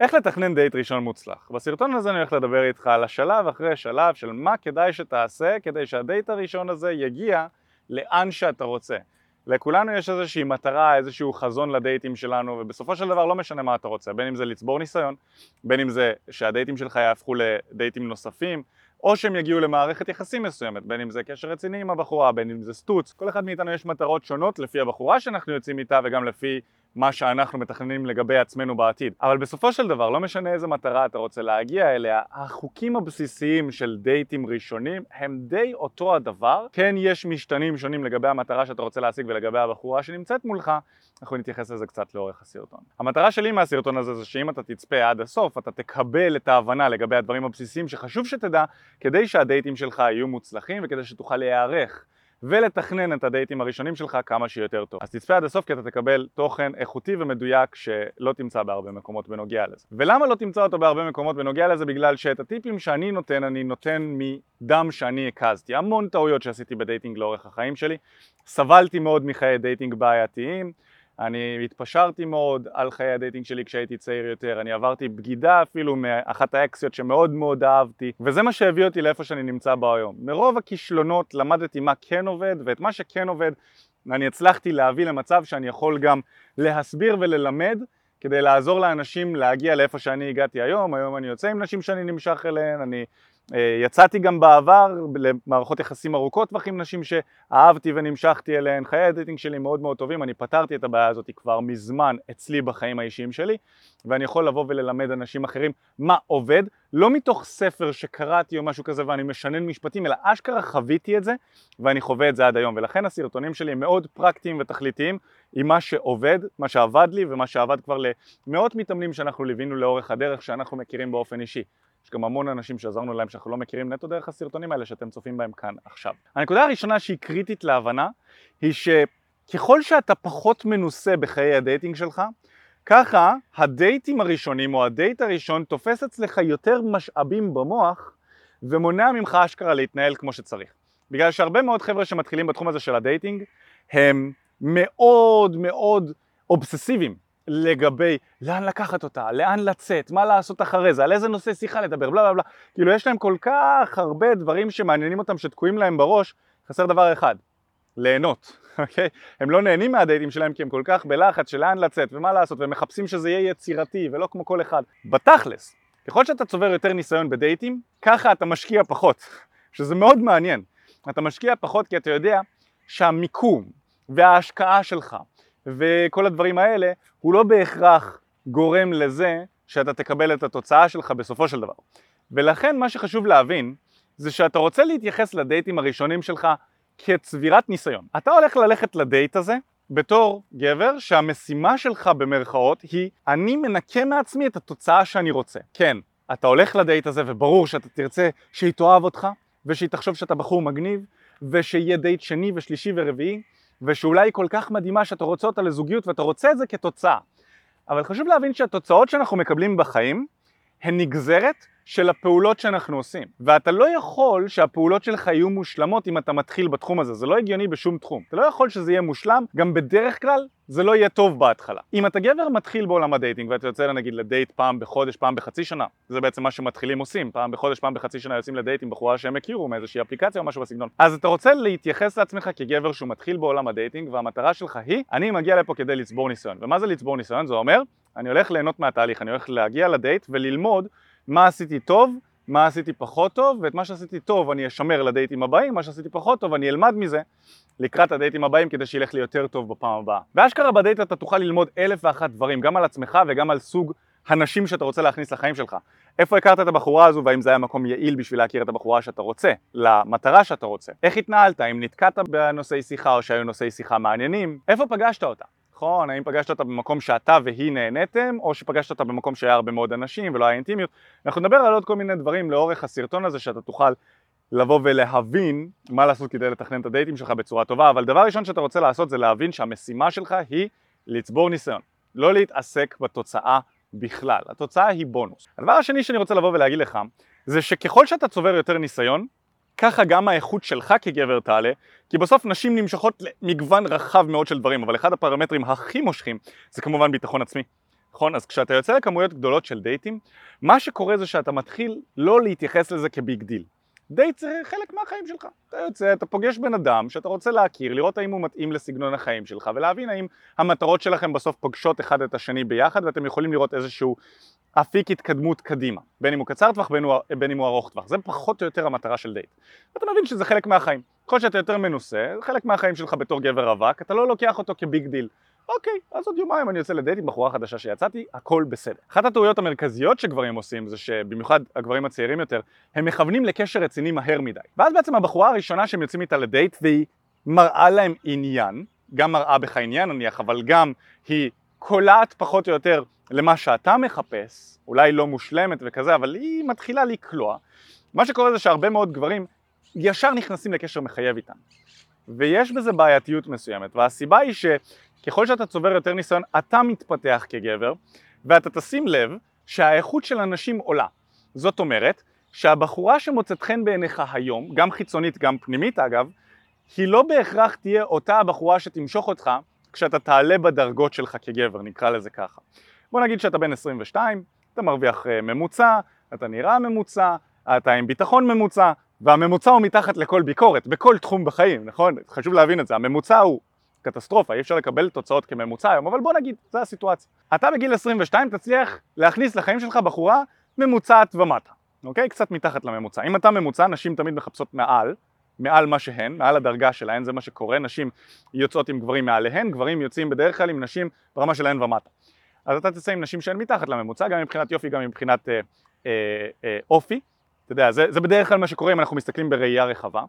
איך לתכנן דייט ראשון מוצלח? בסרטון הזה אני הולך לדבר איתך על השלב אחרי שלב של מה כדאי שתעשה כדי שהדייט הראשון הזה יגיע לאן שאתה רוצה. לכולנו יש איזושהי מטרה, איזשהו חזון לדייטים שלנו ובסופו של דבר לא משנה מה אתה רוצה, בין אם זה לצבור ניסיון, בין אם זה שהדייטים שלך יהפכו לדייטים נוספים או שהם יגיעו למערכת יחסים מסוימת, בין אם זה קשר רציני עם הבחורה, בין אם זה סטוץ, כל אחד מאיתנו יש מטרות שונות לפי הבחורה שאנחנו יוצאים איתה וגם לפי מה שאנחנו מתכננים לגבי עצמנו בעתיד. אבל בסופו של דבר, לא משנה איזה מטרה אתה רוצה להגיע אליה, החוקים הבסיסיים של דייטים ראשונים הם די אותו הדבר. כן, יש משתנים שונים לגבי המטרה שאתה רוצה להשיג ולגבי הבחורה שנמצאת מולך, אנחנו נתייחס לזה קצת לאורך הסרטון. המטרה שלי מהסרטון הזה זה שאם אתה תצפה עד הסוף, אתה תקבל את ההבנה לגבי הדברים הבסיסיים שחשוב שתדע כדי שהדייטים שלך יהיו מוצלחים וכדי שתוכל להיערך ולתכנן את הדייטים הראשונים שלך כמה שיותר טוב. אז תצפה עד הסוף כי אתה תקבל תוכן איכותי ומדויק שלא תמצא בהרבה מקומות בנוגע לזה. ולמה לא תמצא אותו בהרבה מקומות בנוגע לזה? בגלל שאת הטיפים שאני נותן, אני נותן מדם שאני הקזתי. המון טעויות שעשיתי ב dating לאורך החיים שלי. סבלתי מאוד מחיי dating בעייתיים. אני התפשרתי מאוד על חיי ה dating שלי כשהייתי צעיר יותר, אני עברתי בגידה אפילו מאחת האקסיות שמאוד מאוד אהבתי, וזה מה שהביא אותי לאיפה שאני נמצא בו היום. מרוב הכישלונות למדתי מה כן עובד, ואת מה שכן עובד אני הצלחתי להביא למצב שאני יכול גם להסביר וללמד כדי לעזור לאנשים להגיע לאיפה שאני הגעתי היום, היום אני יוצא עם נשים שאני נמשך אליהן, אני יצאתי גם בעבר למערכות יחסים ארוכות טווח עם נשים שאהבתי ונמשכתי אליהן, חיי ה dating שלי מאוד מאוד טובים, אני פתרתי את הבעיה הזאת כבר מזמן אצלי בחיים האישיים שלי ואני יכול לבוא וללמד אנשים אחרים מה עובד, לא מתוך ספר שקראתי או משהו כזה ואני משנן משפטים, אלא אשכרה חוויתי את זה ואני חווה את זה עד היום. ולכן הסרטונים שלי הם מאוד פרקטיים ותכליתיים עם מה שעובד, מה שעבד לי ומה שעבד כבר למאות מתאמנים שאנחנו ליווינו לאורך הדרך שאנחנו מכירים באופן אישי יש גם המון אנשים שעזרנו להם שאנחנו לא מכירים נטו דרך הסרטונים האלה שאתם צופים בהם כאן עכשיו. הנקודה הראשונה שהיא קריטית להבנה היא שככל שאתה פחות מנוסה בחיי ה dating שלך ככה הדייטים הראשונים או הדייט הראשון תופס אצלך יותר משאבים במוח ומונע ממך אשכרה להתנהל כמו שצריך. בגלל שהרבה מאוד חבר'ה שמתחילים בתחום הזה של ה dating הם מאוד מאוד אובססיביים לגבי לאן לקחת אותה, לאן לצאת, מה לעשות אחרי זה, על איזה נושא שיחה לדבר, בלה בלה בלה, כאילו יש להם כל כך הרבה דברים שמעניינים אותם שתקועים להם בראש, חסר דבר אחד, ליהנות, אוקיי? הם לא נהנים מהדייטים שלהם כי הם כל כך בלחץ של לאן לצאת ומה לעשות והם מחפשים שזה יהיה יצירתי ולא כמו כל אחד. בתכלס, ככל שאתה צובר יותר ניסיון בדייטים, ככה אתה משקיע פחות, שזה מאוד מעניין. אתה משקיע פחות כי אתה יודע שהמיקום וההשקעה שלך וכל הדברים האלה, הוא לא בהכרח גורם לזה שאתה תקבל את התוצאה שלך בסופו של דבר. ולכן מה שחשוב להבין זה שאתה רוצה להתייחס לדייטים הראשונים שלך כצבירת ניסיון. אתה הולך ללכת לדייט הזה בתור גבר שהמשימה שלך במרכאות היא אני מנקה מעצמי את התוצאה שאני רוצה. כן, אתה הולך לדייט הזה וברור שאתה תרצה שהיא תאהב אותך ושהיא תחשוב שאתה בחור מגניב ושיהיה דייט שני ושלישי ורביעי ושאולי היא כל כך מדהימה שאתה רוצה אותה לזוגיות ואתה רוצה את זה כתוצאה. אבל חשוב להבין שהתוצאות שאנחנו מקבלים בחיים הן נגזרת של הפעולות שאנחנו עושים. ואתה לא יכול שהפעולות שלך יהיו מושלמות אם אתה מתחיל בתחום הזה, זה לא הגיוני בשום תחום. אתה לא יכול שזה יהיה מושלם, גם בדרך כלל זה לא יהיה טוב בהתחלה. אם אתה גבר מתחיל בעולם ה dating ואתה יוצא נגיד לדייט פעם בחודש, פעם בחצי שנה, זה בעצם מה שמתחילים עושים, פעם בחודש, פעם בחצי שנה יוצאים לדייט עם בחורה שהם הכירו מאיזושהי אפליקציה או משהו בסגנון. אז אתה רוצה להתייחס לעצמך כגבר שהוא מתחיל בעולם ה dating והמטרה שלך היא, אני מגיע לפה כדי לצבור ניסיון. ומה זה לצבור ניסיון? זה אומר, אני הולך ליהנות מהתהליך, אני הולך להגיע לדייט וללמוד מה עשיתי טוב, מה עשיתי פחות טוב, ואת מה שעשיתי טוב אני אשמר לדייטים הבאים, מה שעשיתי פחות טוב אני אלמד מזה לקראת הדייטים הבאים כדי שילך לי יותר טוב בפעם הבאה. ואשכרה בדייט אתה תוכל ללמוד אלף ואחת דברים, גם על עצמך וגם על סוג הנשים שאתה רוצה להכניס לחיים שלך. איפה הכרת את הבחורה הזו והאם זה היה מקום יעיל בשביל להכיר את הבחורה שאתה רוצה, למטרה שאתה רוצה. איך התנהלת, אם נתקעת בנושאי שיחה או שהיו נושאי שיחה מעניינים, איפה פגשת אותה. נכון, האם פגשת אותה במקום שאתה והיא נהניתם, או שפגשת אותה במקום שהיה הרבה מאוד אנשים ולא היה אינטימיות. אנחנו נדבר על עוד כל מיני דברים לאורך הסרטון הזה שאתה תוכל לבוא ולהבין מה לעשות כדי לתכנן את הדייטים שלך בצורה טובה, אבל דבר ראשון שאתה רוצה לעשות זה להבין שהמשימה שלך היא לצבור ניסיון, לא להתעסק בתוצאה בכלל, התוצאה היא בונוס. הדבר השני שאני רוצה לבוא ולהגיד לך זה שככל שאתה צובר יותר ניסיון ככה גם האיכות שלך כגבר תעלה, כי בסוף נשים נמשכות למגוון רחב מאוד של דברים, אבל אחד הפרמטרים הכי מושכים זה כמובן ביטחון עצמי. נכון? אז כשאתה יוצא לכמויות גדולות של דייטים, מה שקורה זה שאתה מתחיל לא להתייחס לזה כ big deal. דייט זה חלק מהחיים שלך. אתה יוצא, אתה פוגש בן אדם שאתה רוצה להכיר, לראות האם הוא מתאים לסגנון החיים שלך, ולהבין האם המטרות שלכם בסוף פוגשות אחד את השני ביחד, ואתם יכולים לראות איזשהו אפיק התקדמות קדימה, בין אם הוא קצר טווח, בין, הוא, בין אם הוא ארוך טווח. זה פחות או יותר המטרה של דייט. ואתה מבין שזה חלק מהחיים. ככל שאתה יותר מנוסה, זה חלק מהחיים שלך בתור גבר רווק, אתה לא לוקח אותו כ big deal. אוקיי, אז עוד יומיים אני יוצא לדייט עם בחורה חדשה שיצאתי, הכל בסדר. אחת הטעויות המרכזיות שגברים עושים זה שבמיוחד הגברים הצעירים יותר, הם מכוונים לקשר רציני מהר מדי. ואז בעצם הבחורה הראשונה שהם יוצאים איתה לדייט והיא מראה להם עניין, גם מראה בך עניין נניח, אבל גם היא קולעת פחות או יותר למה שאתה מחפש, אולי לא מושלמת וכזה, אבל היא מתחילה לקלוע. מה שקורה זה שהרבה מאוד גברים ישר נכנסים לקשר מחייב איתם. ויש בזה בעייתיות מסוימת, והסיבה היא שככל שאתה צובר יותר ניסיון, אתה מתפתח כגבר, ואתה תשים לב שהאיכות של אנשים עולה. זאת אומרת, שהבחורה שמוצאת חן בעיניך היום, גם חיצונית, גם פנימית אגב, היא לא בהכרח תהיה אותה הבחורה שתמשוך אותך כשאתה תעלה בדרגות שלך כגבר, נקרא לזה ככה. בוא נגיד שאתה בן 22, אתה מרוויח אה, ממוצע, אתה נראה ממוצע, אתה עם ביטחון ממוצע, והממוצע הוא מתחת לכל ביקורת, בכל תחום בחיים, נכון? חשוב להבין את זה, הממוצע הוא קטסטרופה, אי אפשר לקבל תוצאות כממוצע היום, אבל בוא נגיד, זו הסיטואציה. אתה בגיל 22 תצליח להכניס לחיים שלך בחורה ממוצעת ומטה, אוקיי? קצת מתחת לממוצע. אם אתה ממוצע, נשים תמיד מחפשות מעל, מעל מה שהן, מעל הדרגה שלהן, זה מה שקורה, נשים יוצאות עם גברים מעליהן, גברים יוצאים בדרך כלל עם נשים ברמה שלהן ומטה. אז אתה תצא עם נשים שהן מתחת לממוצע, גם מבחינת יופי, גם מבחינת אה, אה, אה, אופי, אתה יודע, זה, זה בדרך כלל מה שקורה אם אנחנו מסתכלים בראייה רחבה,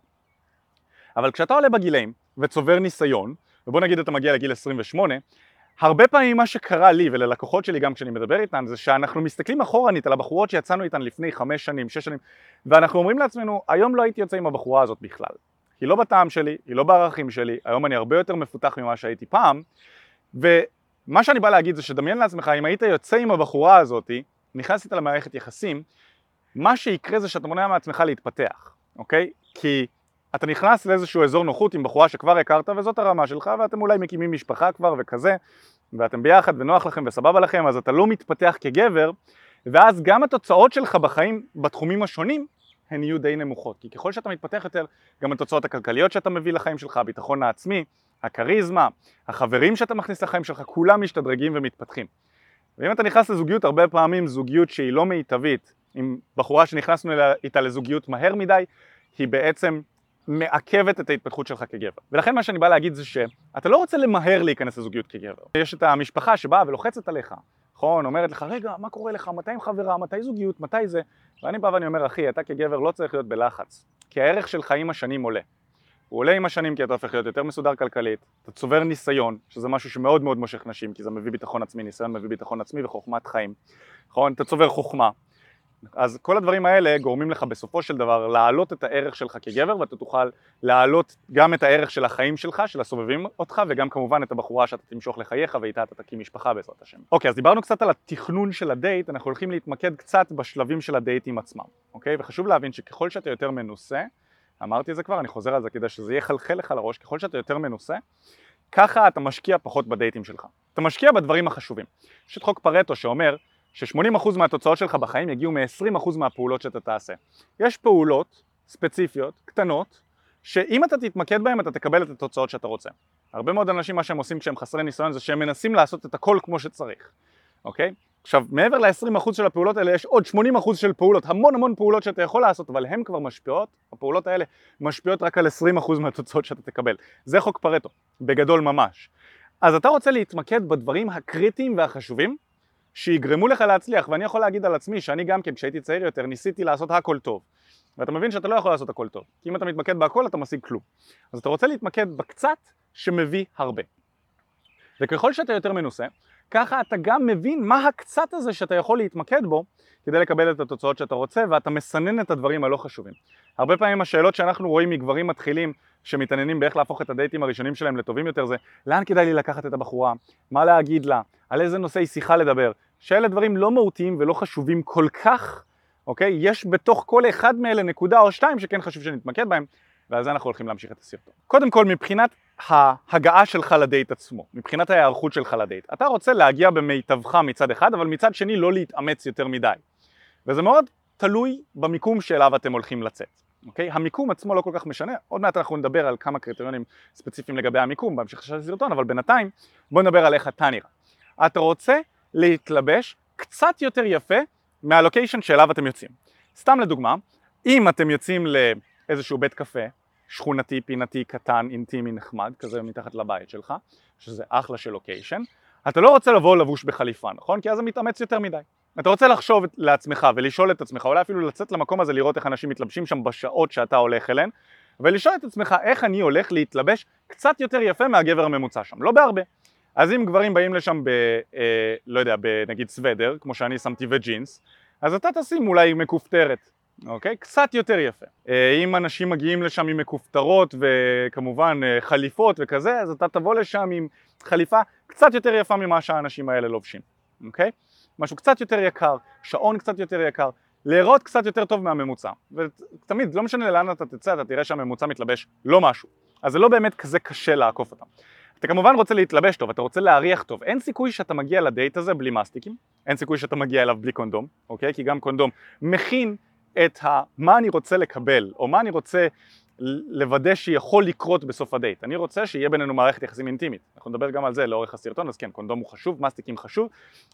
אבל כשאתה עולה בגילאים וצובר ניסיון, ובוא נגיד אתה מגיע לגיל 28, הרבה פעמים מה שקרה לי וללקוחות שלי גם כשאני מדבר איתן זה שאנחנו מסתכלים אחורנית על הבחורות שיצאנו איתן לפני חמש שנים, שש שנים ואנחנו אומרים לעצמנו היום לא הייתי יוצא עם הבחורה הזאת בכלל. היא לא בטעם שלי, היא לא בערכים שלי, היום אני הרבה יותר מפותח ממה שהייתי פעם ומה שאני בא להגיד זה שדמיין לעצמך אם היית יוצא עם הבחורה הזאת, נכנס איתה למערכת יחסים מה שיקרה זה שאתה מונע מעצמך להתפתח, אוקיי? כי אתה נכנס לאיזשהו אזור נוחות עם בחורה שכבר הכרת וזאת הרמה שלך ואתם אולי מקימים משפחה כבר וכזה ואתם ביחד ונוח לכם וסבבה לכם אז אתה לא מתפתח כגבר ואז גם התוצאות שלך בחיים בתחומים השונים הן יהיו די נמוכות כי ככל שאתה מתפתח יותר גם התוצאות הכלכליות שאתה מביא לחיים שלך, הביטחון העצמי, הכריזמה, החברים שאתה מכניס לחיים שלך כולם משתדרגים ומתפתחים ואם אתה נכנס לזוגיות הרבה פעמים זוגיות שהיא לא מיטבית עם בחורה שנכנסנו איתה לזוגיות מהר מדי היא בעצם מעכבת את ההתפתחות שלך כגבר. ולכן מה שאני בא להגיד זה שאתה לא רוצה למהר להיכנס לזוגיות כגבר. יש את המשפחה שבאה ולוחצת עליך, נכון? אומרת לך, רגע, מה קורה לך? מתי עם חברה? מתי זוגיות? מתי זה? ואני בא ואני אומר, אחי, אתה כגבר לא צריך להיות בלחץ, כי הערך שלך עם השנים עולה. הוא עולה עם השנים כי אתה הופך להיות יותר מסודר כלכלית, אתה צובר ניסיון, שזה משהו שמאוד מאוד מושך נשים, כי זה מביא ביטחון עצמי, ניסיון מביא ביטחון עצמי וחוכמת חיים, נכון? אתה צובר חוכמה, אז כל הדברים האלה גורמים לך בסופו של דבר להעלות את הערך שלך כגבר ואתה תוכל להעלות גם את הערך של החיים שלך, של הסובבים אותך וגם כמובן את הבחורה שאתה תמשוך לחייך ואיתה אתה תקים משפחה בעזרת השם. אוקיי, אז דיברנו קצת על התכנון של הדייט, אנחנו הולכים להתמקד קצת בשלבים של הדייטים עצמם, אוקיי? וחשוב להבין שככל שאתה יותר מנוסה, אמרתי את זה כבר, אני חוזר על זה כדי שזה יהיה חלחל לך לראש, ככל שאתה יותר מנוסה, ככה אתה משקיע פחות בדייטים שלך. אתה משקיע בדברים החשובים. יש את חוק פרטו שאומר ש-80% מהתוצאות שלך בחיים יגיעו מ-20% מהפעולות שאתה תעשה. יש פעולות ספציפיות, קטנות, שאם אתה תתמקד בהן אתה תקבל את התוצאות שאתה רוצה. הרבה מאוד אנשים מה שהם עושים כשהם חסרי ניסיון זה שהם מנסים לעשות את הכל כמו שצריך, אוקיי? עכשיו מעבר ל-20% של הפעולות האלה יש עוד 80% של פעולות, המון המון פעולות שאתה יכול לעשות אבל הן כבר משפיעות, הפעולות האלה משפיעות רק על 20% מהתוצאות שאתה תקבל. זה חוק פרטו, בגדול ממש. אז אתה רוצה להתמקד בדברים הקריטיים והחשובים שיגרמו לך להצליח, ואני יכול להגיד על עצמי שאני גם כן כשהייתי צעיר יותר ניסיתי לעשות הכל טוב ואתה מבין שאתה לא יכול לעשות הכל טוב, כי אם אתה מתמקד בהכל אתה משיג כלום אז אתה רוצה להתמקד בקצת שמביא הרבה וככל שאתה יותר מנוסה, ככה אתה גם מבין מה הקצת הזה שאתה יכול להתמקד בו כדי לקבל את התוצאות שאתה רוצה ואתה מסנן את הדברים הלא חשובים. הרבה פעמים השאלות שאנחנו רואים מגברים מתחילים שמתעניינים באיך להפוך את הדייטים הראשונים שלהם לטובים יותר זה לאן כדאי לי לקחת את הבחורה, מה להגיד לה, על איזה נושאי שיחה לדבר, שאלה דברים לא מהותיים ולא חשובים כל כך, אוקיי? יש בתוך כל אחד מאלה נקודה או שתיים שכן חשוב שנתמקד בהם ועל זה אנחנו הולכים להמשיך את הסרטון. קודם כל מבחינת ההגעה שלך לדייט עצמו, מבחינת ההיערכות שלך לדייט. אתה רוצה להגיע במיטבך מצד אחד, אבל מצד שני לא להתאמץ יותר מדי. וזה מאוד תלוי במיקום שאליו אתם הולכים לצאת. אוקיי? המיקום עצמו לא כל כך משנה, עוד מעט אנחנו נדבר על כמה קריטריונים ספציפיים לגבי המיקום בהמשך של הסרטון, אבל בינתיים בוא נדבר על איך אתה נראה. אתה רוצה להתלבש קצת יותר יפה מהלוקיישן שאליו אתם יוצאים. סתם לדוגמה, אם אתם יוצאים לאיזשהו בית קפה, שכונתי, פינתי, קטן, אינטימי, נחמד, כזה מתחת לבית שלך, שזה אחלה של לוקיישן, אתה לא רוצה לבוא לבוש בחליפה, נכון? כי אז זה מתאמץ יותר מדי. אתה רוצה לחשוב לעצמך ולשאול את עצמך, אולי אפילו לצאת למקום הזה לראות איך אנשים מתלבשים שם בשעות שאתה הולך אליהן, ולשאול את עצמך איך אני הולך להתלבש קצת יותר יפה מהגבר הממוצע שם, לא בהרבה. אז אם גברים באים לשם ב... אה, לא יודע, בנגיד סוודר, כמו שאני שמתי וג'ינס, אז אתה תשים אולי מכופתרת, אוקיי? קצת יותר יפה. אה, אם אנשים מגיעים לשם עם מכופתרות וכמובן אה, חליפות וכזה, אז אתה תבוא לשם עם חליפה קצת יותר יפה ממה שהאנשים האלה לובשים, אוקיי? משהו קצת יותר יקר, שעון קצת יותר יקר, להיראות קצת יותר טוב מהממוצע. ותמיד, לא משנה לאן אתה תצא, אתה תראה שהממוצע מתלבש לא משהו. אז זה לא באמת כזה קשה לעקוף אותם. אתה כמובן רוצה להתלבש טוב, אתה רוצה להריח טוב, אין סיכוי שאתה מגיע לדייט הזה בלי מסטיקים, אין סיכוי שאתה מגיע אליו בלי קונדום, אוקיי? כי גם קונדום מכין את ה... מה אני רוצה לקבל, או מה אני רוצה לוודא שיכול לקרות בסוף הדייט. אני רוצה שיהיה בינינו מערכת יחסים אינטימית. אנחנו נדבר גם על זה לאורך הסרטון, אז כן, קונדום הוא חשוב, מסטיקים חשוב.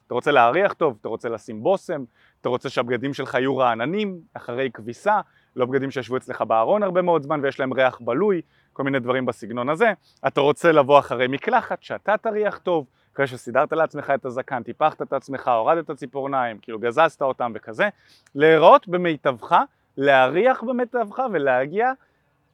אתה רוצה להריח טוב, אתה רוצה לשים בושם, אתה רוצה שהבגדים שלך יהיו רעננים אחרי כביסה, לא בגדים שישבו אצלך בארון הרבה מאוד זמן ויש להם ריח בלוי, כל מיני דברים בסגנון הזה. אתה רוצה לבוא אחרי מקלחת, שאתה תריח טוב, אחרי שסידרת לעצמך את הזקן, טיפחת את עצמך, הורדת את הציפורניים, כאילו גזזת אותם וכזה, להיראות במיטבך, להריח במיטבך ולהגיע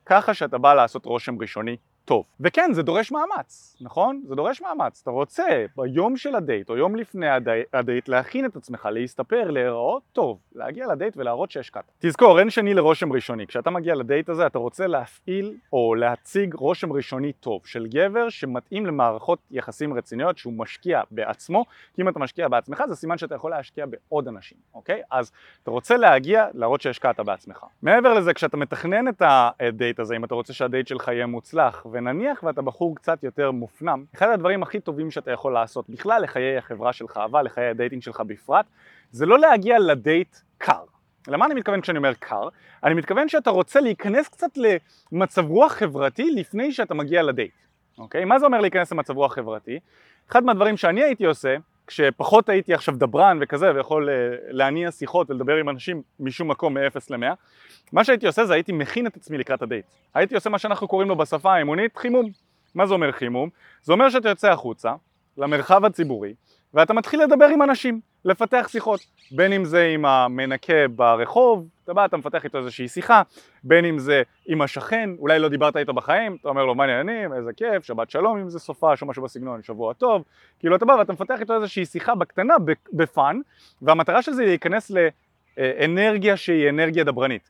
ככה שאתה בא לעשות רושם ראשוני טוב. וכן, זה דורש מאמץ, נכון? זה דורש מאמץ. אתה רוצה ביום של הדייט או יום לפני הדייט להכין את עצמך, להסתפר, להיראות טוב, להגיע לדייט ולהראות שהשקעת. תזכור, אין שני לרושם ראשוני. כשאתה מגיע לדייט הזה אתה רוצה להפעיל או להציג רושם ראשוני טוב של גבר שמתאים למערכות יחסים רציניות שהוא משקיע בעצמו, כי אם אתה משקיע בעצמך זה סימן שאתה יכול להשקיע בעוד אנשים, אוקיי? אז אתה רוצה להגיע, להראות שהשקעת בעצמך. מעבר לזה, כשאתה מתכנן את הדייט הזה, אם אתה רוצה שהדייט שלך יהיה מוצלח ונניח ואתה בחור קצת יותר מופנם, אחד הדברים הכי טובים שאתה יכול לעשות בכלל לחיי החברה שלך, אבל לחיי ה dating שלך בפרט, זה לא להגיע לדייט קר. למה אני מתכוון כשאני אומר קר? אני מתכוון שאתה רוצה להיכנס קצת למצב רוח חברתי לפני שאתה מגיע לדייט, אוקיי? מה זה אומר להיכנס למצב רוח חברתי? אחד מהדברים שאני הייתי עושה, כשפחות הייתי עכשיו דברן וכזה ויכול אה, להניע שיחות ולדבר עם אנשים משום מקום מ-0 ל-100 מה שהייתי עושה זה הייתי מכין את עצמי לקראת הדייט הייתי עושה מה שאנחנו קוראים לו בשפה האמונית חימום מה זה אומר חימום? זה אומר שאתה יוצא החוצה למרחב הציבורי ואתה מתחיל לדבר עם אנשים לפתח שיחות, בין אם זה עם המנקה ברחוב, אתה בא, אתה מפתח איתו איזושהי שיחה, בין אם זה עם השכן, אולי לא דיברת איתו בחיים, אתה אומר לו מה העניינים, איזה כיף, שבת שלום אם זה סופש או משהו בסגנון, שבוע טוב, כאילו אתה בא ואתה מפתח איתו איזושהי שיחה בקטנה, ב fun, והמטרה של זה היא להיכנס לאנרגיה שהיא אנרגיה דברנית.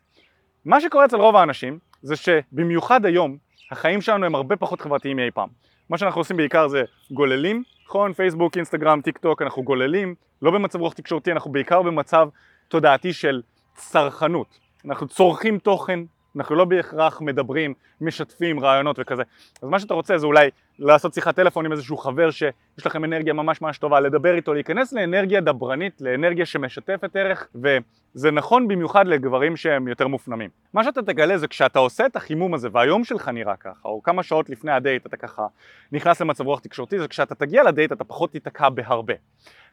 מה שקורה אצל רוב האנשים זה שבמיוחד היום החיים שלנו הם הרבה פחות חברתיים מאי פעם. מה שאנחנו עושים בעיקר זה גוללים, נכון? פייסבוק, אינסטגרם, טיק טוק, אנחנו גוללים, לא במצב רוח תקשורתי, אנחנו בעיקר במצב תודעתי של צרכנות. אנחנו צורכים תוכן, אנחנו לא בהכרח מדברים, משתפים רעיונות וכזה. אז מה שאתה רוצה זה אולי לעשות שיחת טלפון עם איזשהו חבר שיש לכם אנרגיה ממש ממש טובה, לדבר איתו, להיכנס לאנרגיה דברנית, לאנרגיה שמשתפת ערך, וזה נכון במיוחד לגברים שהם יותר מופנמים. מה שאתה תגלה זה כשאתה עושה את החימום הזה והיום שלך נראה ככה, או כמה שעות לפני הדייט אתה ככה נכנס למצב רוח תקשורתי, זה כשאתה תגיע לדייט אתה פחות תיתקע בהרבה.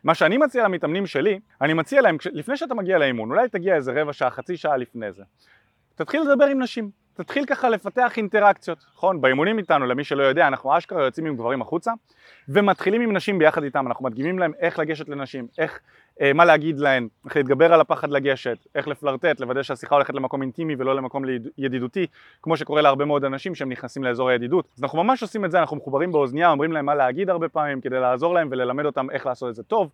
מה שאני מציע למתאמנים שלי, אני מציע להם, לפני שאתה מגיע לאימון, אולי תגיע איזה רבע שעה, חצי שעה לפני זה. תתחיל לדבר עם נשים, תתחיל ככה לפתח אינטראקציות, נכון? באימונים איתנו, למי שלא יודע, אנחנו אשכרה יוצאים עם גברים החוצה ומתחילים עם נשים ביחד איתם, אנחנו מדגימים להם איך לגשת לנשים, איך, אה, מה להגיד להן, איך להתגבר על הפחד לגשת, איך לפלרטט, לוודא שהשיחה הולכת למקום אינטימי ולא למקום ידידותי, כמו שקורה להרבה מאוד אנשים שהם נכנסים לאזור הידידות. אז אנחנו ממש עושים את זה, אנחנו מחוברים באוזנייה, אומרים להם מה להגיד הרבה פעמים כדי לעזור להם וללמד אותם איך לעשות את זה טוב.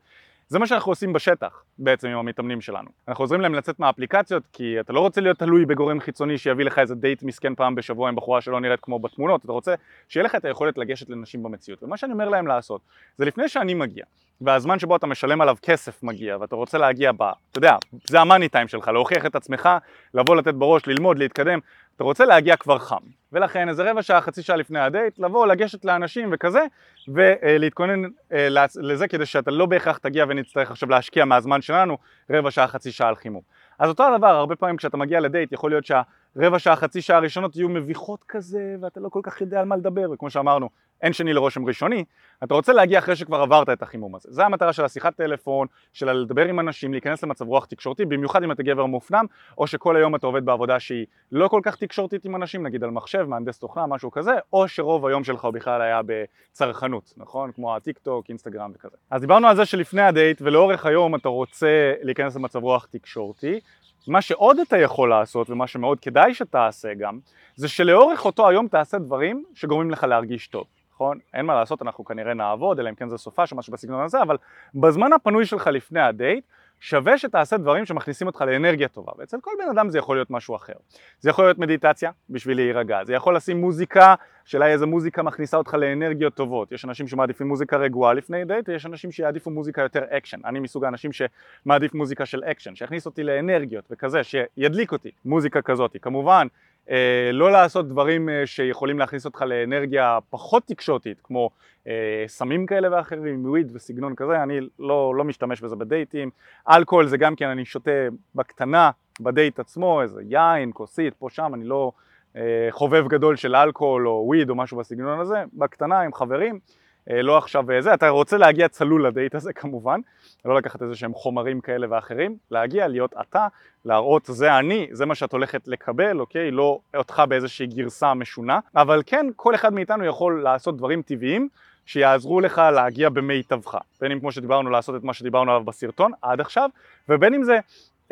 זה מה שאנחנו עושים בשטח בעצם עם המתאמנים שלנו. אנחנו עוזרים להם לצאת מהאפליקציות כי אתה לא רוצה להיות תלוי בגורם חיצוני שיביא לך איזה דייט מסכן פעם בשבוע עם בחורה שלא נראית כמו בתמונות, אתה רוצה שיהיה לך את היכולת לגשת לנשים במציאות. ומה שאני אומר להם לעשות זה לפני שאני מגיע והזמן שבו אתה משלם עליו כסף מגיע ואתה רוצה להגיע ב... אתה יודע, זה המאני טיים שלך, להוכיח את עצמך, לבוא לתת בראש, ללמוד, להתקדם, אתה רוצה להגיע כבר חם, ולכן איזה רבע שעה, חצי שעה לפני הדייט, לבוא, לגשת לאנשים וכזה, ולהתכונן אה, לזה כדי שאתה לא בהכרח תגיע ונצטרך עכשיו להשקיע מהזמן שלנו רבע שעה, חצי שעה על חימום. אז אותו הדבר, הרבה פעמים כשאתה מגיע לדייט, יכול להיות שהרבע שעה, חצי שעה הראשונות יהיו מביכות כזה, ואתה לא כל כך יודע על מה לדבר, וכמו שאמרנו, אין שני לרושם ראשוני, אתה רוצה להגיע אחרי שכבר עברת את החימום הזה. זה המטרה של השיחת טלפון, של לדבר עם אנשים, להיכנס למצב רוח תקשורתי, במיוחד אם אתה גבר מופנם, או שכל היום אתה עובד בעבודה שהיא לא כל כך תקשורתית עם אנשים, נגיד על מחשב, מהנדס תוכנה, משהו כזה, או שרוב היום שלך הוא בכלל היה בצרכנות, נכון? כמו הטיק טוק, אינסטגרם וכזה. אז דיברנו על זה שלפני הדייט ולאורך היום אתה רוצה להיכנס למצב רוח תקשורתי, מה שעוד אתה יכול לעשות, ומה שמאוד כדאי שתעשה גם, זה שלאורך אותו היום תעשה דברים שגורמים לך להרגיש טוב. נכון? אין מה לעשות, אנחנו כנראה נעבוד, אלא אם כן זה סופ"ש או משהו בסגנון הזה, אבל בזמן הפנוי שלך לפני הדייט, שווה שתעשה דברים שמכניסים אותך לאנרגיה טובה, ואצל כל בן אדם זה יכול להיות משהו אחר. זה יכול להיות מדיטציה בשביל להירגע, זה יכול לשים מוזיקה, השאלה היא איזה מוזיקה מכניסה אותך לאנרגיות טובות. יש אנשים שמעדיפים מוזיקה רגועה לפני דייט, ויש אנשים שיעדיפו מוזיקה יותר אקשן. אני מסוג האנשים שמעדיף מוזיקה של אקשן, שיכניס אותי לאנרגיות וכזה, שידליק אותי, מוזיקה כזאת. כמובן, לא לעשות דברים אה, שיכולים להכניס אותך לאנרגיה פחות תקשורתית, כמו אה, סמים כאלה ואחרים, וויד וסגנון כזה, אני לא, לא משתמש בזה בדייטים. אלכוהול זה גם כן, אני שותה בקטנה, בדייט עצמו, איזה יין, כוסית, פה שם, אני לא אה, חובב גדול של אלכוהול או וויד או משהו בסגנון הזה, בקטנה עם חברים. אה, לא עכשיו זה, אתה רוצה להגיע צלול לדייט הזה כמובן, לא לקחת איזה שהם חומרים כאלה ואחרים, להגיע, להיות אתה, להראות זה אני, זה מה שאת הולכת לקבל, אוקיי? לא אותך באיזושהי גרסה משונה, אבל כן, כל אחד מאיתנו יכול לעשות דברים טבעיים שיעזרו לך להגיע במיטבך, בין אם כמו שדיברנו לעשות את מה שדיברנו עליו בסרטון עד עכשיו, ובין אם זה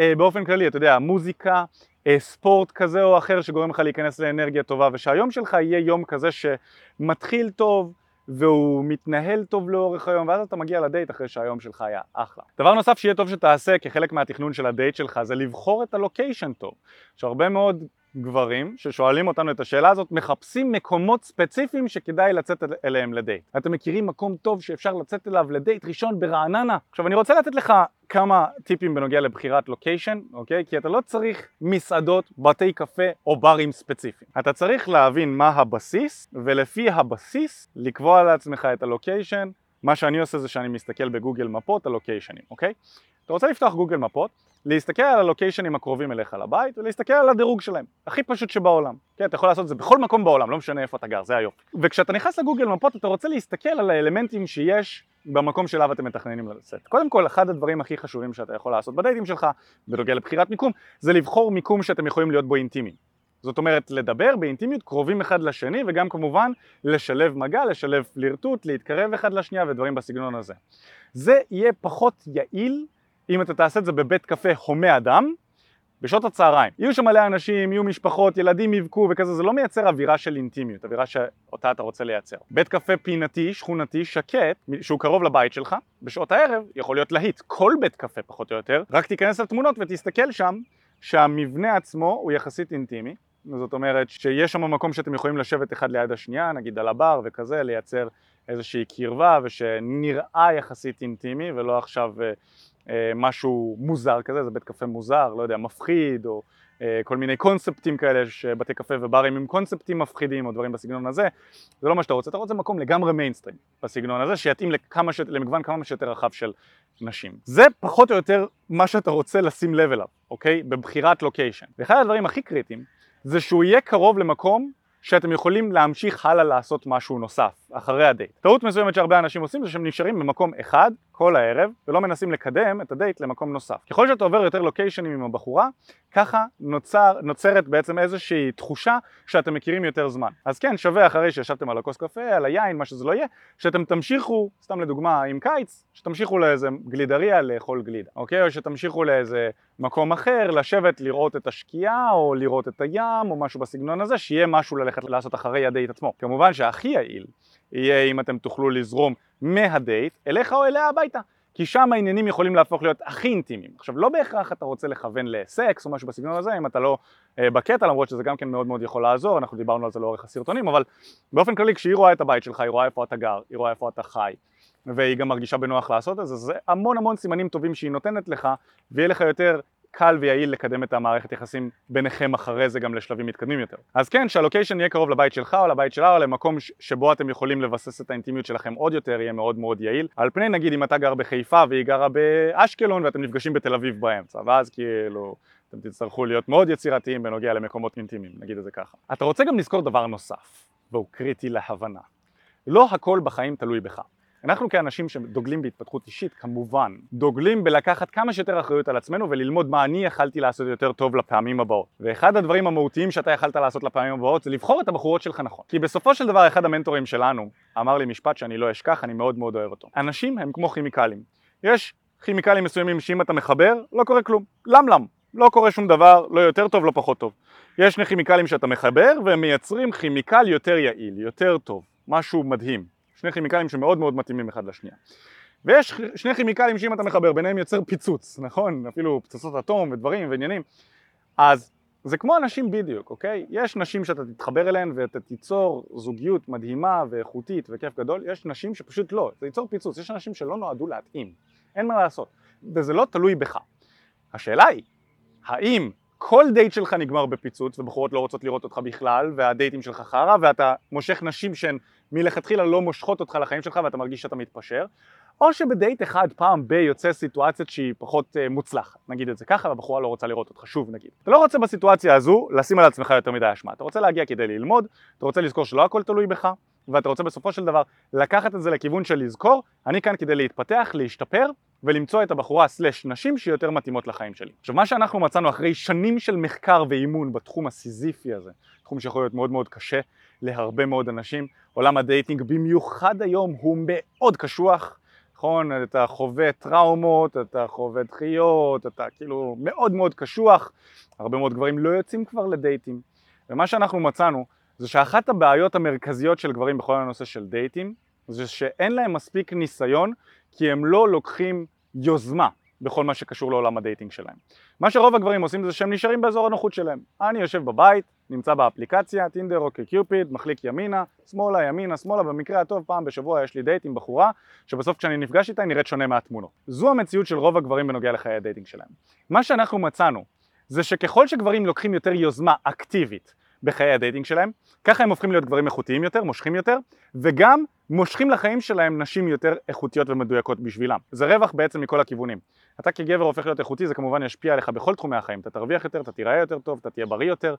אה, באופן כללי, אתה יודע, מוזיקה, אה, ספורט כזה או אחר שגורם לך להיכנס לאנרגיה טובה ושהיום שלך יהיה יום כזה שמתחיל טוב, והוא מתנהל טוב לאורך היום ואז אתה מגיע לדייט אחרי שהיום שלך היה אחלה. דבר נוסף שיהיה טוב שתעשה כחלק מהתכנון של הדייט שלך זה לבחור את הלוקיישן טוב. יש הרבה מאוד גברים ששואלים אותנו את השאלה הזאת מחפשים מקומות ספציפיים שכדאי לצאת אליהם לדייט. אתם מכירים מקום טוב שאפשר לצאת אליו לדייט ראשון ברעננה? עכשיו אני רוצה לתת לך כמה טיפים בנוגע לבחירת לוקיישן, אוקיי? כי אתה לא צריך מסעדות, בתי קפה או ברים ספציפיים. אתה צריך להבין מה הבסיס ולפי הבסיס לקבוע לעצמך את הלוקיישן. מה שאני עושה זה שאני מסתכל בגוגל מפות על לוקיישנים, אוקיי? אתה רוצה לפתוח גוגל מפות, להסתכל על הלוקיישנים הקרובים אליך לבית ולהסתכל על הדירוג שלהם, הכי פשוט שבעולם. כן, אתה יכול לעשות את זה בכל מקום בעולם, לא משנה איפה אתה גר, זה היופי. וכשאתה נכנס לגוגל מפות אתה רוצה להסתכל על האלמנטים שיש במקום שאליו אתם מתכננים לצאת. קודם כל, אחד הדברים הכי חשובים שאתה יכול לעשות בדייטים שלך, בנוגע לבחירת מיקום, זה לבחור מיקום שאתם יכולים להיות בו אינטימיים. זאת אומרת, לדבר באינטימיות קרובים אחד לשני וגם כמובן לשלב מגע, לשלב פלירטוט, להתקרב אחד לשנייה ודברים בסגנון הזה. זה יהיה פחות יעיל אם אתה תעשה את זה בבית קפה הומה אדם, בשעות הצהריים. יהיו שם מלא אנשים, יהיו משפחות, ילדים יבכו וכזה, זה לא מייצר אווירה של אינטימיות, אווירה שאותה אתה רוצה לייצר. בית קפה פינתי, שכונתי, שקט, שהוא קרוב לבית שלך, בשעות הערב יכול להיות להיט. כל בית קפה פחות או יותר, רק תיכנס לתמונות ותסתכל שם שהמבנה עצמו הוא יחסית אינטימי. זאת אומרת שיש שם מקום שאתם יכולים לשבת אחד ליד השנייה, נגיד על הבר וכזה, לייצר איזושהי קרבה ושנראה יחסית אינטימי ולא עכשיו אה, אה, משהו מוזר כזה, זה בית קפה מוזר, לא יודע, מפחיד, או אה, כל מיני קונספטים כאלה, יש בתי קפה וברים עם קונספטים מפחידים או דברים בסגנון הזה, זה לא מה שאתה רוצה, אתה רוצה מקום לגמרי מיינסטרים בסגנון הזה, שיתאים לכמה ש... למגוון כמה שיותר רחב של נשים. זה פחות או יותר מה שאתה רוצה לשים לב אליו, אוקיי? בבחירת לוקיישן. ואחד הדברים הכי קריטיים זה שהוא יהיה קרוב למקום שאתם יכולים להמשיך הלאה לעשות משהו נוסף אחרי הדייט. טעות מסוימת שהרבה אנשים עושים זה שהם נשארים במקום אחד כל הערב ולא מנסים לקדם את הדייט למקום נוסף. ככל שאתה עובר יותר לוקיישנים עם הבחורה, ככה נוצר, נוצרת בעצם איזושהי תחושה שאתם מכירים יותר זמן. אז כן, שווה אחרי שישבתם על הכוס קפה, על היין, מה שזה לא יהיה, שאתם תמשיכו, סתם לדוגמה אם קיץ, שתמשיכו לאיזה גלידריה לאכול גלידה, אוקיי? או שתמשיכו לאיזה מקום אחר, לשבת לראות את השקיעה או לראות את הים או משהו בסגנון הזה, שיהיה משהו ללכת לעשות אחרי הדייט עצמו. כמובן שהכי יעיל יהיה אם אתם תוכלו לזרום מהדייט אליך או אליה הביתה כי שם העניינים יכולים להפוך להיות הכי אינטימיים. עכשיו לא בהכרח אתה רוצה לכוון לסקס או משהו בסגנון הזה אם אתה לא אה, בקטע למרות שזה גם כן מאוד מאוד יכול לעזור, אנחנו דיברנו על זה לאורך הסרטונים אבל באופן כללי כשהיא רואה את הבית שלך, היא רואה איפה אתה גר, היא רואה איפה אתה חי והיא גם מרגישה בנוח לעשות את זה, זה המון המון סימנים טובים שהיא נותנת לך ויהיה לך יותר קל ויעיל לקדם את המערכת יחסים ביניכם אחרי זה גם לשלבים מתקדמים יותר. אז כן, שהלוקיישן יהיה קרוב לבית שלך או לבית שלה או למקום שבו אתם יכולים לבסס את האינטימיות שלכם עוד יותר, יהיה מאוד מאוד יעיל. על פני נגיד אם אתה גר בחיפה והיא גרה באשקלון ואתם נפגשים בתל אביב באמצע, ואז כאילו... אתם תצטרכו להיות מאוד יצירתיים בנוגע למקומות אינטימיים, נגיד את זה ככה. אתה רוצה גם לזכור דבר נוסף, והוא קריטי להבנה. לא הכל בחיים תלוי בך. אנחנו כאנשים שדוגלים בהתפתחות אישית, כמובן, דוגלים בלקחת כמה שיותר אחריות על עצמנו וללמוד מה אני יכלתי לעשות יותר טוב לפעמים הבאות. ואחד הדברים המהותיים שאתה יכלת לעשות לפעמים הבאות זה לבחור את הבחורות שלך נכון. כי בסופו של דבר אחד המנטורים שלנו אמר לי משפט שאני לא אשכח, אני מאוד מאוד אוהב אותו. אנשים הם כמו כימיקלים. יש כימיקלים מסוימים שאם אתה מחבר, לא קורה כלום. למלם. לא קורה שום דבר, לא יותר טוב, לא פחות טוב. יש שני כימיקלים שאתה מחבר והם מייצרים כימיקל יותר יעיל, יותר טוב, משהו מדהים. שני כימיקלים שמאוד מאוד מתאימים אחד לשנייה. ויש שני כימיקלים שאם אתה מחבר ביניהם יוצר פיצוץ, נכון? אפילו פצצות אטום ודברים ועניינים. אז זה כמו אנשים בדיוק, אוקיי? יש נשים שאתה תתחבר אליהן ואתה תיצור זוגיות מדהימה ואיכותית וכיף גדול, יש נשים שפשוט לא, זה ייצור פיצוץ, יש אנשים שלא נועדו להתאים, אין מה לעשות, וזה לא תלוי בך. השאלה היא, האם כל דייט שלך נגמר בפיצוץ ובחורות לא רוצות לראות אותך בכלל והדייטים שלך חרא ואתה מושך נשים שהן מלכתחילה לא מושכות אותך לחיים שלך ואתה מרגיש שאתה מתפשר או שבדייט אחד פעם ב יוצא סיטואציה שהיא פחות uh, מוצלחת, נגיד את זה ככה, והבחורה לא רוצה לראות אותך שוב נגיד. אתה לא רוצה בסיטואציה הזו לשים על עצמך יותר מדי אשמה, אתה רוצה להגיע כדי ללמוד, אתה רוצה לזכור שלא הכל תלוי בך, ואתה רוצה בסופו של דבר לקחת את זה לכיוון של לזכור, אני כאן כדי להתפתח, להשתפר ולמצוא את הבחורה slash נשים שיותר מתאימות לחיים שלי. עכשיו מה שאנחנו מצאנו אחרי שנים של מחקר ואימון בתחום הסיזיפי הזה, תחום שיכול להיות מאוד מאוד קשה להרבה מאוד אנשים, עולם ה dating במיוחד היום הוא מאוד קשוח, נכון? אתה חווה טראומות, אתה חווה דחיות, אתה כאילו מאוד מאוד קשוח, הרבה מאוד גברים לא יוצאים כבר לדייטים, ומה שאנחנו מצאנו זה שאחת הבעיות המרכזיות של גברים בכל הנושא של דייטים זה שאין להם מספיק ניסיון כי הם לא לוקחים יוזמה בכל מה שקשור לעולם ה dating שלהם. מה שרוב הגברים עושים זה שהם נשארים באזור הנוחות שלהם. אני יושב בבית, נמצא באפליקציה, טינדר, OkCupid, מחליק ימינה, שמאלה, ימינה, שמאלה, במקרה הטוב פעם בשבוע יש לי דייט עם בחורה שבסוף כשאני נפגש איתה היא נראית שונה מהתמונות. זו המציאות של רוב הגברים בנוגע לחיי ה dating שלהם. מה שאנחנו מצאנו זה שככל שגברים לוקחים יותר יוזמה אקטיבית בחיי ה dating שלהם, ככה הם הופכים להיות גברים איכותיים יותר, מושכים יותר, וגם מושכים לחיים שלהם נשים יותר איכותיות ומדויקות בשבילם. זה רווח בעצם מכל הכיוונים. אתה כגבר הופך להיות איכותי, זה כמובן ישפיע עליך בכל תחומי החיים. אתה תרוויח יותר, אתה תיראה יותר טוב, אתה תהיה בריא יותר,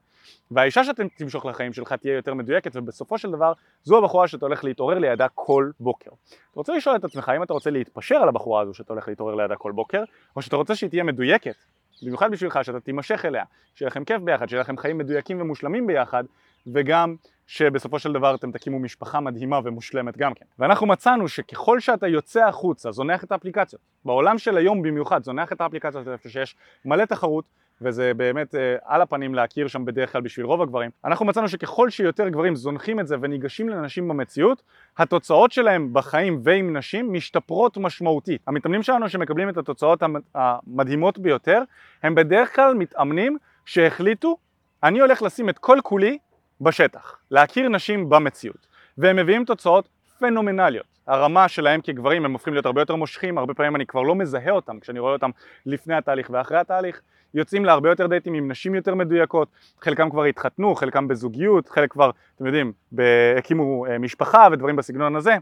והאישה שאתם תמשוך לחיים שלך תהיה יותר מדויקת, ובסופו של דבר זו הבחורה שאתה הולך להתעורר לידה כל בוקר. אתה רוצה לשאול את עצמך אם אתה רוצה להתפשר על הבחורה הזו שאתה הולך להתעורר לידה כל בוקר, או שאתה רוצה שהיא תהיה מדויקת, במיוחד בשבילך, שאתה תימשך אליה, שיהיה לכם כיף ביחד, שיהיה לכם חיים מדויקים ומושלמים ביחד, וגם שבסופו של דבר אתם תקימו משפחה מדהימה ומושלמת גם כן. ואנחנו מצאנו שככל שאתה יוצא החוצה, זונח את האפליקציות. בעולם של היום במיוחד, זונח את האפליקציות שיש מלא תחרות, וזה באמת אה, על הפנים להכיר שם בדרך כלל בשביל רוב הגברים. אנחנו מצאנו שככל שיותר גברים זונחים את זה וניגשים לנשים במציאות, התוצאות שלהם בחיים ועם נשים משתפרות משמעותית. המתאמנים שלנו שמקבלים את התוצאות המדהימות ביותר, הם בדרך כלל מתאמנים שהחליטו, אני הולך לשים את כל כולי בשטח, להכיר נשים במציאות, והם מביאים תוצאות פנומנליות. הרמה שלהם כגברים הם הופכים להיות הרבה יותר מושכים, הרבה פעמים אני כבר לא מזהה אותם כשאני רואה אותם לפני התהליך ואחרי התהליך, יוצאים להרבה יותר דייטים עם נשים יותר מדויקות, חלקם כבר התחתנו, חלקם בזוגיות, חלק כבר, אתם יודעים, הקימו אה, משפחה ודברים בסגנון הזה,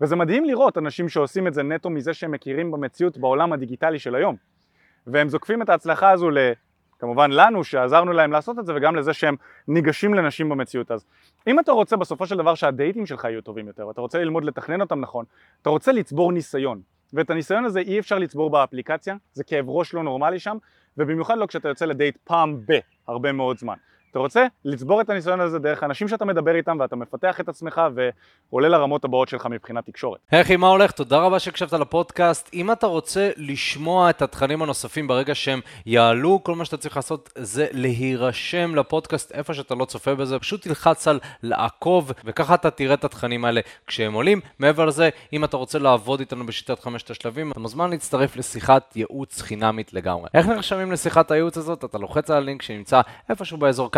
וזה מדהים לראות אנשים שעושים את זה נטו מזה שהם מכירים במציאות בעולם הדיגיטלי של היום, והם זוקפים את ההצלחה הזו כמובן לנו שעזרנו להם לעשות את זה וגם לזה שהם ניגשים לנשים במציאות. אז אם אתה רוצה בסופו של דבר שהדייטים שלך יהיו טובים יותר ואתה רוצה ללמוד לתכנן אותם נכון אתה רוצה לצבור ניסיון. ואת הניסיון הזה אי אפשר לצבור באפליקציה זה כאב ראש לא נורמלי שם ובמיוחד לא כשאתה יוצא לדייט פעם ב הרבה מאוד זמן אתה רוצה לצבור את הניסיון הזה דרך אנשים שאתה מדבר איתם ואתה מפתח את עצמך ועולה לרמות הבאות שלך מבחינת תקשורת. אחי, מה הולך? תודה רבה שהקשבת לפודקאסט. אם אתה רוצה לשמוע את התכנים הנוספים ברגע שהם יעלו, כל מה שאתה צריך לעשות זה להירשם לפודקאסט איפה שאתה לא צופה בזה, פשוט תלחץ על לעקוב וככה אתה תראה את התכנים האלה כשהם עולים. מעבר לזה, אם אתה רוצה לעבוד איתנו בשיטת חמשת השלבים, אתה מוזמן להצטרף לשיחת ייעוץ חינמית לגמרי. איך נרשמים לשיחת הייעוץ הזאת? אתה לוחץ על הלינק שנמצא איפשהו באזור.